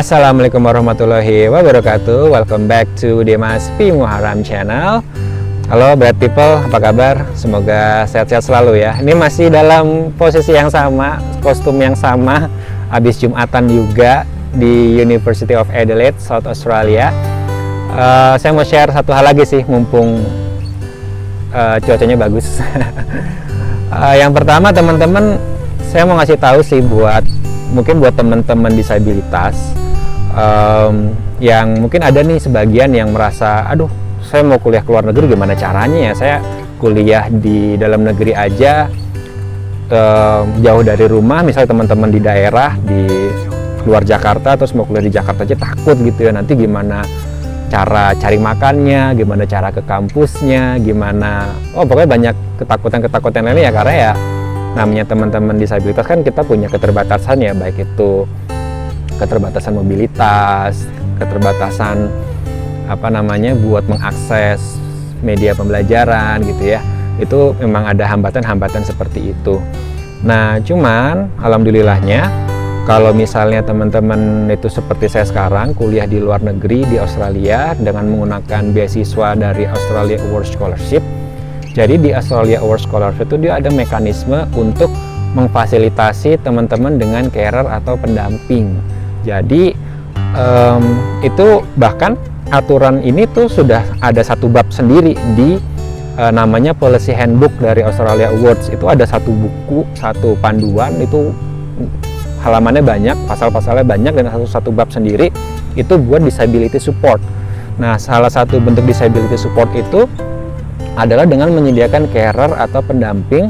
Assalamualaikum warahmatullahi wabarakatuh. Welcome back to Demas P. Muharram channel. Halo Brad People, apa kabar? Semoga sehat-sehat selalu ya. Ini masih dalam posisi yang sama, kostum yang sama. Habis Jumatan juga di University of Adelaide, South Australia. Uh, Saya mau share satu hal lagi sih, mumpung uh, cuacanya bagus. Uh, Yang pertama teman-teman, saya mau ngasih tahu sih buat mungkin buat teman-teman disabilitas um, yang mungkin ada nih sebagian yang merasa aduh saya mau kuliah ke luar negeri gimana caranya ya? Saya kuliah di dalam negeri aja um, jauh dari rumah misalnya teman-teman di daerah di luar Jakarta terus mau kuliah di Jakarta aja takut gitu ya. Nanti gimana cara cari makannya gimana cara ke kampusnya gimana oh pokoknya banyak ketakutan-ketakutan lainnya ya karena ya namanya teman-teman disabilitas kan kita punya keterbatasan ya baik itu keterbatasan mobilitas, keterbatasan apa namanya buat mengakses media pembelajaran gitu ya. Itu memang ada hambatan-hambatan seperti itu. Nah, cuman alhamdulillahnya kalau misalnya teman-teman itu seperti saya sekarang kuliah di luar negeri di Australia dengan menggunakan beasiswa dari Australia Award Scholarship jadi di Australia Award Scholarship itu dia ada mekanisme untuk memfasilitasi teman-teman dengan carer atau pendamping. Jadi um, itu bahkan aturan ini tuh sudah ada satu bab sendiri di uh, namanya Policy Handbook dari Australia Awards. Itu ada satu buku, satu panduan itu halamannya banyak, pasal-pasalnya banyak dan satu satu bab sendiri itu buat disability support. Nah, salah satu bentuk disability support itu adalah dengan menyediakan carer atau pendamping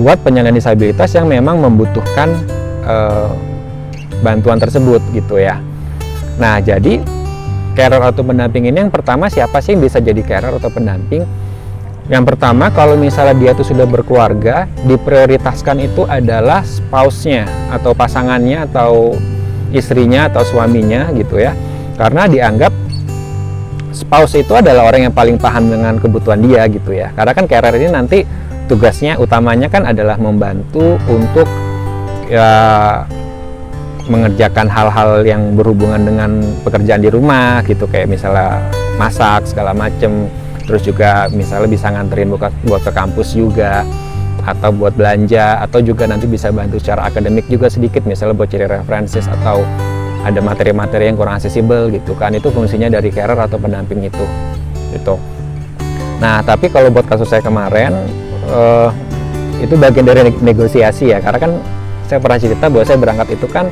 buat penyandang disabilitas yang memang membutuhkan uh, bantuan tersebut gitu ya. Nah, jadi carer atau pendamping ini yang pertama siapa sih yang bisa jadi carer atau pendamping? Yang pertama kalau misalnya dia itu sudah berkeluarga, diprioritaskan itu adalah spouse-nya atau pasangannya atau istrinya atau suaminya gitu ya. Karena dianggap spouse itu adalah orang yang paling paham dengan kebutuhan dia gitu ya karena kan carer ini nanti tugasnya utamanya kan adalah membantu untuk ya mengerjakan hal-hal yang berhubungan dengan pekerjaan di rumah gitu kayak misalnya masak segala macem. Terus juga misalnya bisa nganterin buat, buat ke kampus juga atau buat belanja atau juga nanti bisa bantu secara akademik juga sedikit misalnya buat cari references atau ada materi-materi yang kurang aksesibel gitu kan. Itu fungsinya dari carer atau pendamping itu gitu. Nah tapi kalau buat kasus saya kemarin uh, itu bagian dari negosiasi ya. Karena kan saya pernah cerita bahwa saya berangkat itu kan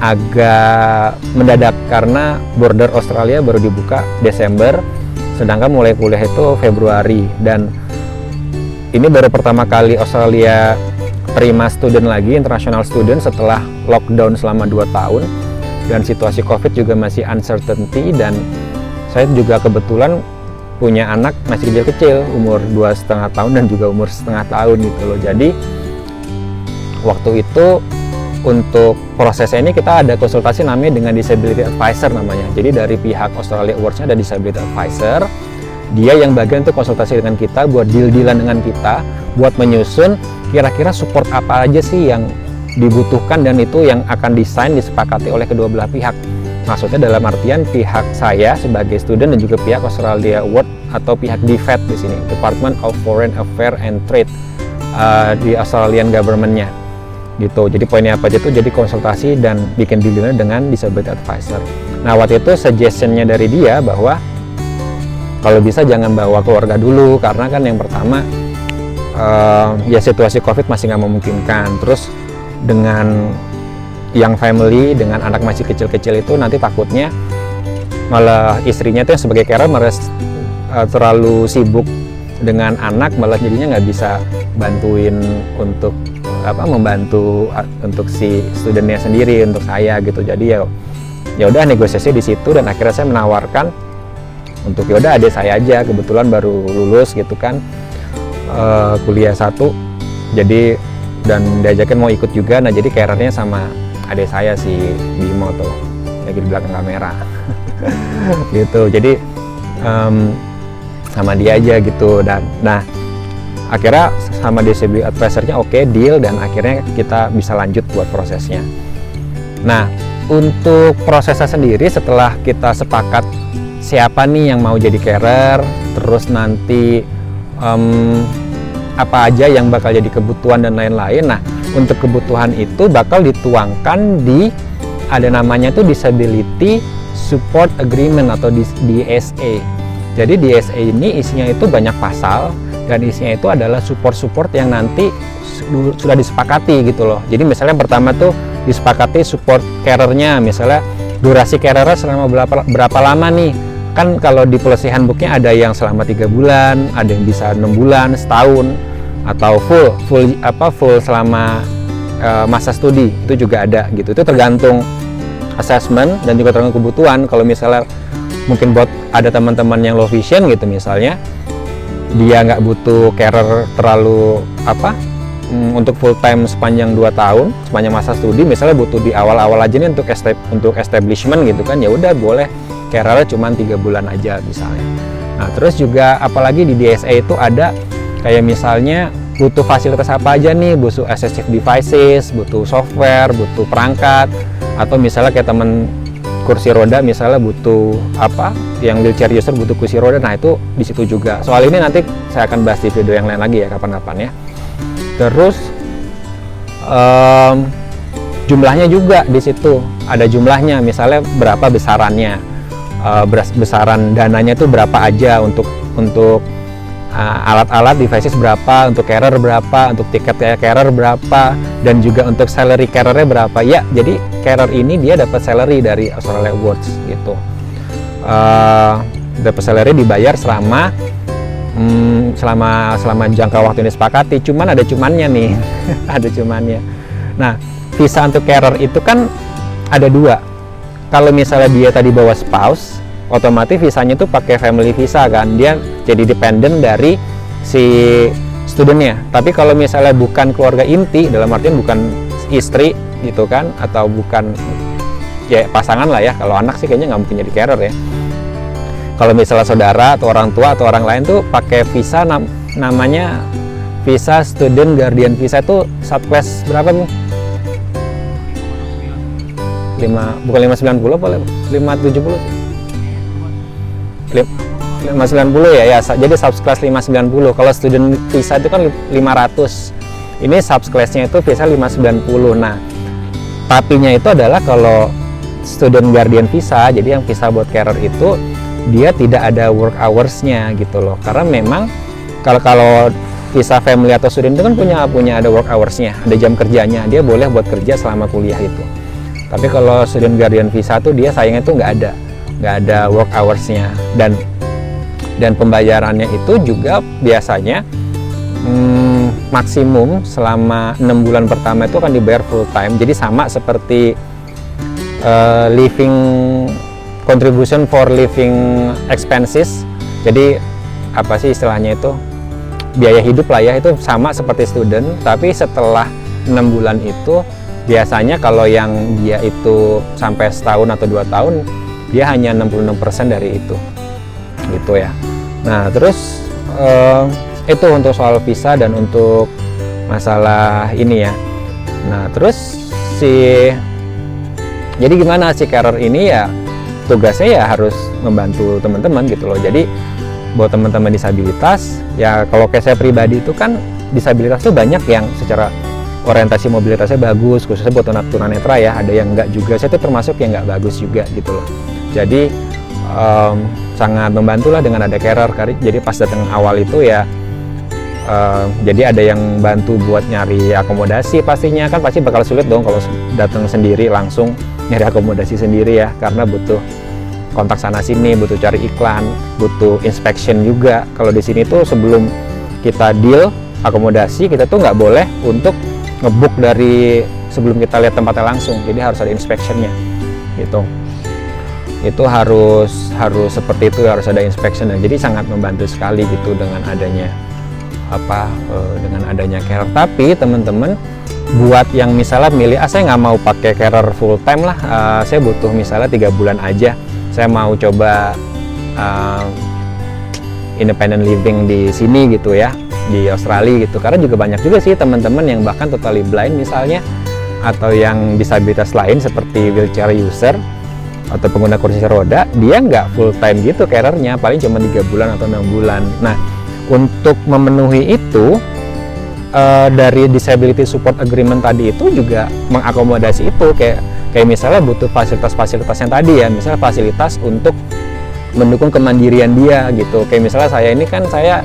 agak mendadak karena border Australia baru dibuka Desember sedangkan mulai kuliah itu Februari. Dan ini baru pertama kali Australia terima student lagi international student setelah lockdown selama 2 tahun. Dan situasi covid juga masih uncertainty dan saya juga kebetulan punya anak masih kecil-kecil umur dua setengah tahun dan juga umur setengah tahun gitu loh. Jadi waktu itu untuk prosesnya ini kita ada konsultasi namanya dengan disability advisor namanya. Jadi dari pihak Australia Awards ada disability advisor. Dia yang bagian untuk konsultasi dengan kita buat deal-dealan dengan kita buat menyusun kira-kira support apa aja sih yang dibutuhkan dan itu yang akan desain disepakati oleh kedua belah pihak. Maksudnya dalam artian pihak saya sebagai student dan juga pihak Australia Award atau pihak DFAT di sini, Department of Foreign Affairs and Trade uh, di Australian governmentnya gitu. Jadi poinnya apa aja tuh jadi konsultasi dan bikin dealnya dengan disability advisor. Nah waktu itu suggestionnya dari dia bahwa kalau bisa jangan bawa keluarga dulu karena kan yang pertama uh, ya situasi covid masih nggak memungkinkan. Terus dengan yang family dengan anak masih kecil-kecil itu nanti takutnya malah istrinya tuh sebagai carer malah uh, terlalu sibuk dengan anak malah jadinya nggak bisa bantuin untuk apa membantu untuk si studentnya sendiri untuk saya gitu. Jadi ya ya udah negosiasi di situ dan akhirnya saya menawarkan untuk ya udah adik saya aja. Kebetulan baru lulus gitu kan uh, kuliah satu. Jadi dan diajakin mau ikut juga. Nah jadi carernya sama adik saya si Bimo tuh lagi di belakang kamera. Gitu. Jadi um, sama dia aja gitu. Dan nah akhirnya sama DCB advisornya oke okay, deal dan akhirnya kita bisa lanjut buat prosesnya. Nah untuk prosesnya sendiri setelah kita sepakat siapa nih yang mau jadi carer terus nanti um, apa aja yang bakal jadi kebutuhan dan lain-lain nah untuk kebutuhan itu bakal dituangkan di ada namanya tuh disability support agreement atau DSA jadi DSA ini isinya itu banyak pasal dan itu adalah support-support yang nanti sudah disepakati gitu loh. Jadi misalnya pertama tuh disepakati support carernya misalnya durasi carernya selama berapa berapa lama nih? Kan kalau di policy handbooknya ada yang selama tiga bulan ada yang bisa enam bulan setahun atau full full apa full selama uh, masa studi itu juga ada gitu. Itu tergantung assessment dan juga tergantung kebutuhan. Kalau misalnya mungkin buat ada teman-teman yang low vision gitu misalnya dia nggak butuh carer terlalu apa mm, untuk full time sepanjang 2 tahun sepanjang masa studi misalnya butuh di awal-awal aja nih untuk estab untuk establishment gitu kan ya udah boleh carernya cuma tiga bulan aja misalnya. Nah terus juga apalagi di DSA itu ada kayak misalnya butuh fasilitas apa aja nih butuh assistive devices butuh software butuh perangkat atau misalnya kayak temen kursi roda misalnya butuh apa? Yang wheelchair user butuh kursi roda. Nah itu di situ juga. Soal ini nanti saya akan bahas di video yang lain lagi ya kapan-kapan ya. Terus um, jumlahnya juga di situ. Ada jumlahnya misalnya berapa besarannya. Uh, besaran dananya itu berapa aja untuk untuk uh, alat-alat devices berapa untuk carrier berapa untuk tiket carrier berapa dan juga untuk salary carriernya berapa. Ya jadi carrier ini dia dapat salary dari Australia Awards gitu. Uh, dapat salary dibayar selama hmm, selama selama jangka waktu ini sepakati cuman ada cumannya nih ada cumannya. Nah visa untuk carer itu kan ada dua. Kalau misalnya dia tadi bawa spouse otomatis visanya tuh pakai family visa kan. Dia jadi dependent dari si studentnya. Tapi kalau misalnya bukan keluarga inti dalam artian bukan istri gitu kan atau bukan ya pasangan lah ya. Kalau anak sih kayaknya nggak mungkin jadi carer ya. Kalau misalnya saudara atau orang tua atau orang lain tuh pakai visa nam namanya visa student guardian. Visa itu subclass berapa nih? 5 bukan 590 apa 570 590 ya ya jadi subclass 590 kalau student visa itu kan 500 ini subclassnya itu visa 590 nah tapinya itu adalah kalau student guardian visa jadi yang visa buat carer itu dia tidak ada work hoursnya gitu loh. Karena memang kalau kalau visa family atau student itu kan punya punya ada work hoursnya ada jam kerjanya. Dia boleh buat kerja selama kuliah itu. Tapi kalau student guardian visa tuh dia sayangnya tuh nggak ada nggak ada work hoursnya. Dan dan pembayarannya itu juga biasanya hmm, maksimum selama enam bulan pertama itu akan dibayar full time. Jadi sama seperti uh, living contribution for living expenses. Jadi apa sih istilahnya itu? Biaya hidup lah ya itu sama seperti student. Tapi setelah enam bulan itu biasanya kalau yang dia itu sampai setahun atau dua tahun dia hanya 66% dari itu. Gitu ya nah terus eh, itu untuk soal visa dan untuk masalah ini ya. Nah terus si jadi gimana si carer ini ya tugasnya ya harus membantu teman-teman gitu loh. Jadi buat teman-teman disabilitas ya kalau kayak saya pribadi itu kan disabilitas tuh banyak yang secara orientasi mobilitasnya bagus khususnya buat tunanetra ya. Ada yang enggak juga. Saya tuh termasuk yang enggak bagus juga gitu loh. Jadi um, sangat membantu lah dengan ada carer jadi pas datang awal itu ya uh, jadi ada yang bantu buat nyari akomodasi pastinya. Kan pasti bakal sulit dong kalau datang sendiri langsung nyari akomodasi sendiri ya karena butuh kontak sana sini butuh cari iklan butuh inspection juga. Kalau di sini tuh sebelum kita deal akomodasi kita tuh nggak boleh untuk ngebook dari sebelum kita lihat tempatnya langsung. Jadi harus ada inspectionnya gitu itu harus harus seperti itu harus ada inspection. Dan jadi sangat membantu sekali gitu dengan adanya apa uh, dengan adanya carer tapi teman-teman buat yang misalnya milih ah saya nggak mau pakai carer full time lah uh, saya butuh misalnya tiga bulan aja. Saya mau coba uh, independent living di sini gitu ya di Australia gitu. Karena juga banyak juga sih teman-teman yang bahkan totally blind misalnya atau yang disabilitas lain seperti wheelchair user atau pengguna kursi roda dia nggak full time gitu carernya paling cuma tiga bulan atau enam bulan. Nah untuk memenuhi itu uh, dari disability support agreement tadi itu juga mengakomodasi itu. Kayak kayak misalnya butuh fasilitas-fasilitas yang tadi ya misalnya fasilitas untuk mendukung kemandirian dia gitu. Kayak misalnya saya ini kan saya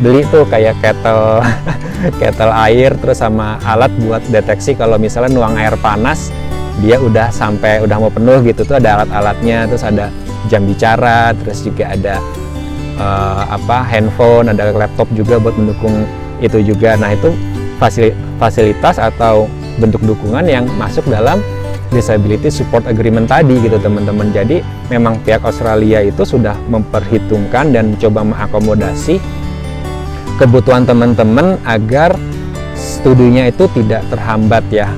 beli tuh kayak kettle kettle air terus sama alat buat deteksi kalau misalnya nuang air panas dia udah sampai udah mau penuh gitu. Tuh ada alat-alatnya terus ada jam bicara terus juga ada uh, apa handphone ada laptop juga buat mendukung itu juga. Nah itu fasilitas atau bentuk dukungan yang masuk dalam disability support agreement tadi gitu teman-teman. Jadi memang pihak Australia itu sudah memperhitungkan dan coba mengakomodasi kebutuhan teman-teman agar studinya itu tidak terhambat ya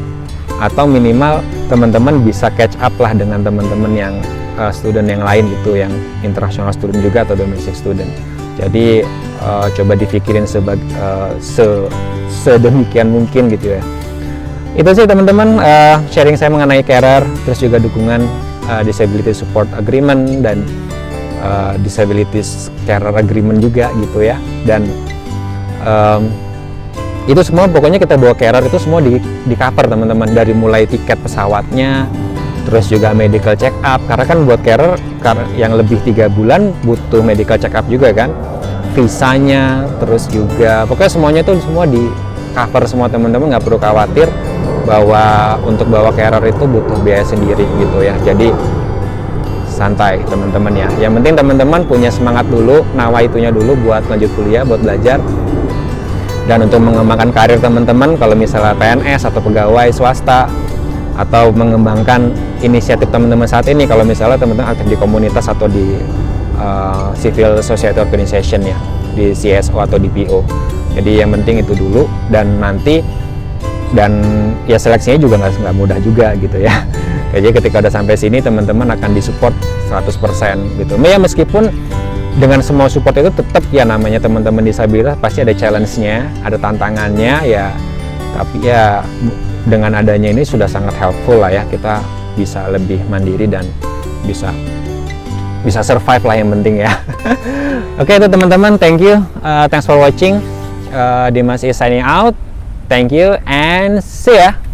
atau minimal teman-teman bisa catch up lah dengan teman-teman yang uh, student yang lain gitu yang international student juga atau domestic student. Jadi uh, coba dipikirin sebag uh, se sedemikian mungkin gitu ya. Itu sih teman-teman uh, sharing saya mengenai carer terus juga dukungan uh, disability support agreement dan uh, disability carer agreement juga gitu ya. Dan um, itu semua pokoknya kita bawa carrier itu semua di, di cover teman-teman. Dari mulai tiket pesawatnya terus juga medical check up karena kan buat carrier yang lebih tiga bulan butuh medical check up juga kan. Visanya terus juga pokoknya semuanya itu semua di cover semua teman-teman. Nggak perlu khawatir bahwa untuk bawa carrier itu butuh biaya sendiri gitu ya. Jadi santai teman-teman ya. Yang penting teman-teman punya semangat dulu nawa itunya dulu buat lanjut kuliah buat belajar dan untuk mengembangkan karir teman-teman kalau misalnya PNS atau pegawai swasta atau mengembangkan inisiatif teman-teman saat ini kalau misalnya teman-teman aktif di komunitas atau di uh, civil society organization ya di CSO atau di PO jadi yang penting itu dulu dan nanti dan ya seleksinya juga nggak mudah juga gitu ya. Jadi ketika udah sampai sini teman-teman akan disupport 100% gitu. Ya meskipun dengan semua support itu tetap ya namanya teman-teman disabilitas pasti ada challenge-nya, ada tantangannya ya. Tapi ya dengan adanya ini sudah sangat helpful lah ya kita bisa lebih mandiri dan bisa bisa survive lah yang penting ya. Oke okay, itu teman-teman, thank you, uh, thanks for watching. Uh, Dimas is signing out. Thank you and see ya.